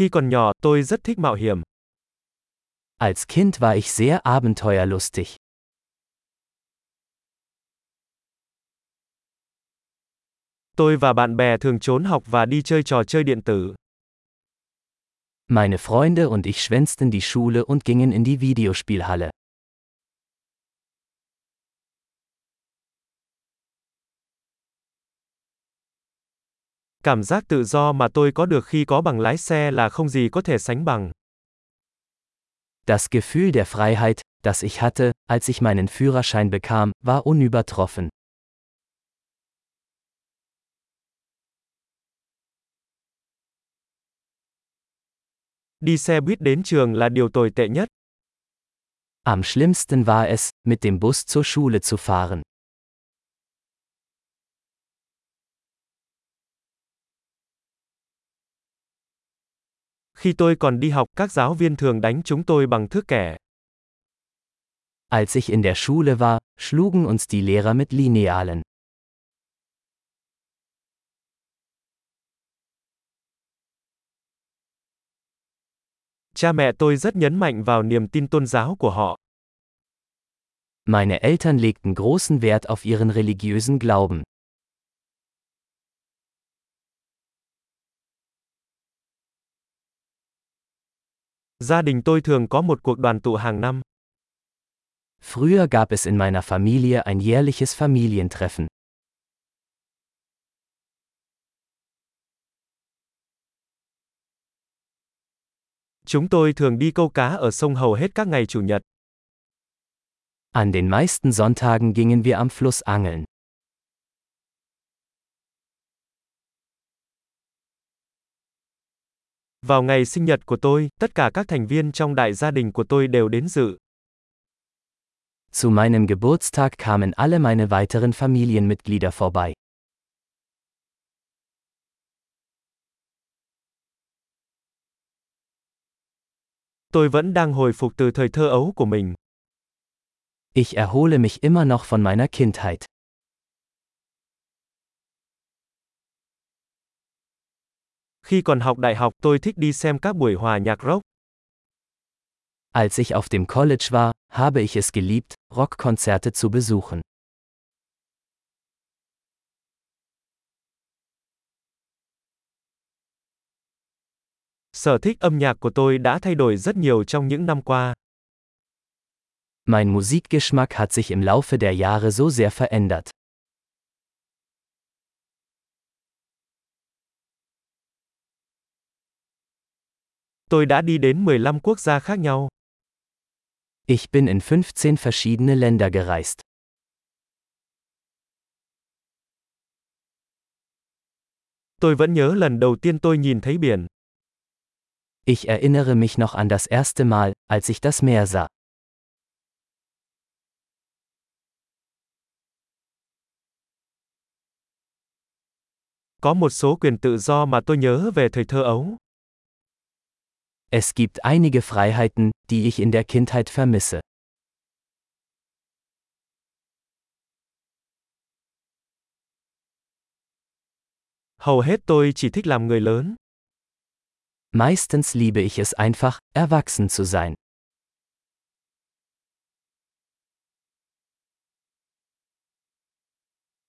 Khi còn nhỏ, tôi rất thích mạo hiểm. Als Kind war ich sehr abenteuerlustig. Tôi và bạn bè thường trốn học và đi chơi trò chơi điện tử. Meine Freunde und ich schwänzten die Schule und gingen in die Videospielhalle. Cảm giác tự do mà tôi có được khi có bằng lái xe là không gì có thể sánh bằng. Das Gefühl der Freiheit, das ich hatte, als ich meinen Führerschein bekam, war unübertroffen. Đi xe buýt đến trường là điều tồi tệ nhất. Am schlimmsten war es, mit dem Bus zur Schule zu fahren. Khi tôi còn đi học, các giáo viên thường đánh chúng tôi bằng thước kẻ. Als ich in der Schule war, schlugen uns die Lehrer mit Linealen. Cha mẹ tôi rất nhấn mạnh vào niềm tin tôn giáo của họ. Meine Eltern legten großen Wert auf ihren religiösen Glauben. Gia đình tôi thường có một cuộc đoàn tụ hàng năm. Früher gab es in meiner Familie ein jährliches Familientreffen. Chúng tôi thường đi câu cá ở sông hầu hết các ngày chủ nhật. An den meisten Sonntagen gingen wir am Fluss angeln. Vào ngày sinh nhật của tôi, tất cả các thành viên trong đại gia đình của tôi đều đến dự. Zu meinem Geburtstag kamen alle meine weiteren Familienmitglieder vorbei. Tôi vẫn đang hồi phục từ thời thơ ấu của mình. Ich erhole mich immer noch von meiner Kindheit. Khi còn học đại học, tôi thích đi xem các buổi hòa nhạc rock. Als ich auf dem College war, habe ich es geliebt, Rockkonzerte zu besuchen. Sở thích âm nhạc của tôi đã thay đổi rất nhiều trong những năm qua. Mein Musikgeschmack hat sich im Laufe der Jahre so sehr verändert. Tôi đã đi đến 15 quốc gia khác nhau. Ich bin in 15 verschiedene Länder gereist. Tôi vẫn nhớ lần đầu tiên tôi nhìn thấy biển. Ich erinnere mich noch an das erste Mal, als ich das Meer sah. Có một số quyền tự do mà tôi nhớ về thời thơ ấu. Es gibt einige Freiheiten, die ich in der Kindheit vermisse. Hầu hết tôi chỉ thích làm người lớn. Meistens liebe ich es einfach, erwachsen zu sein.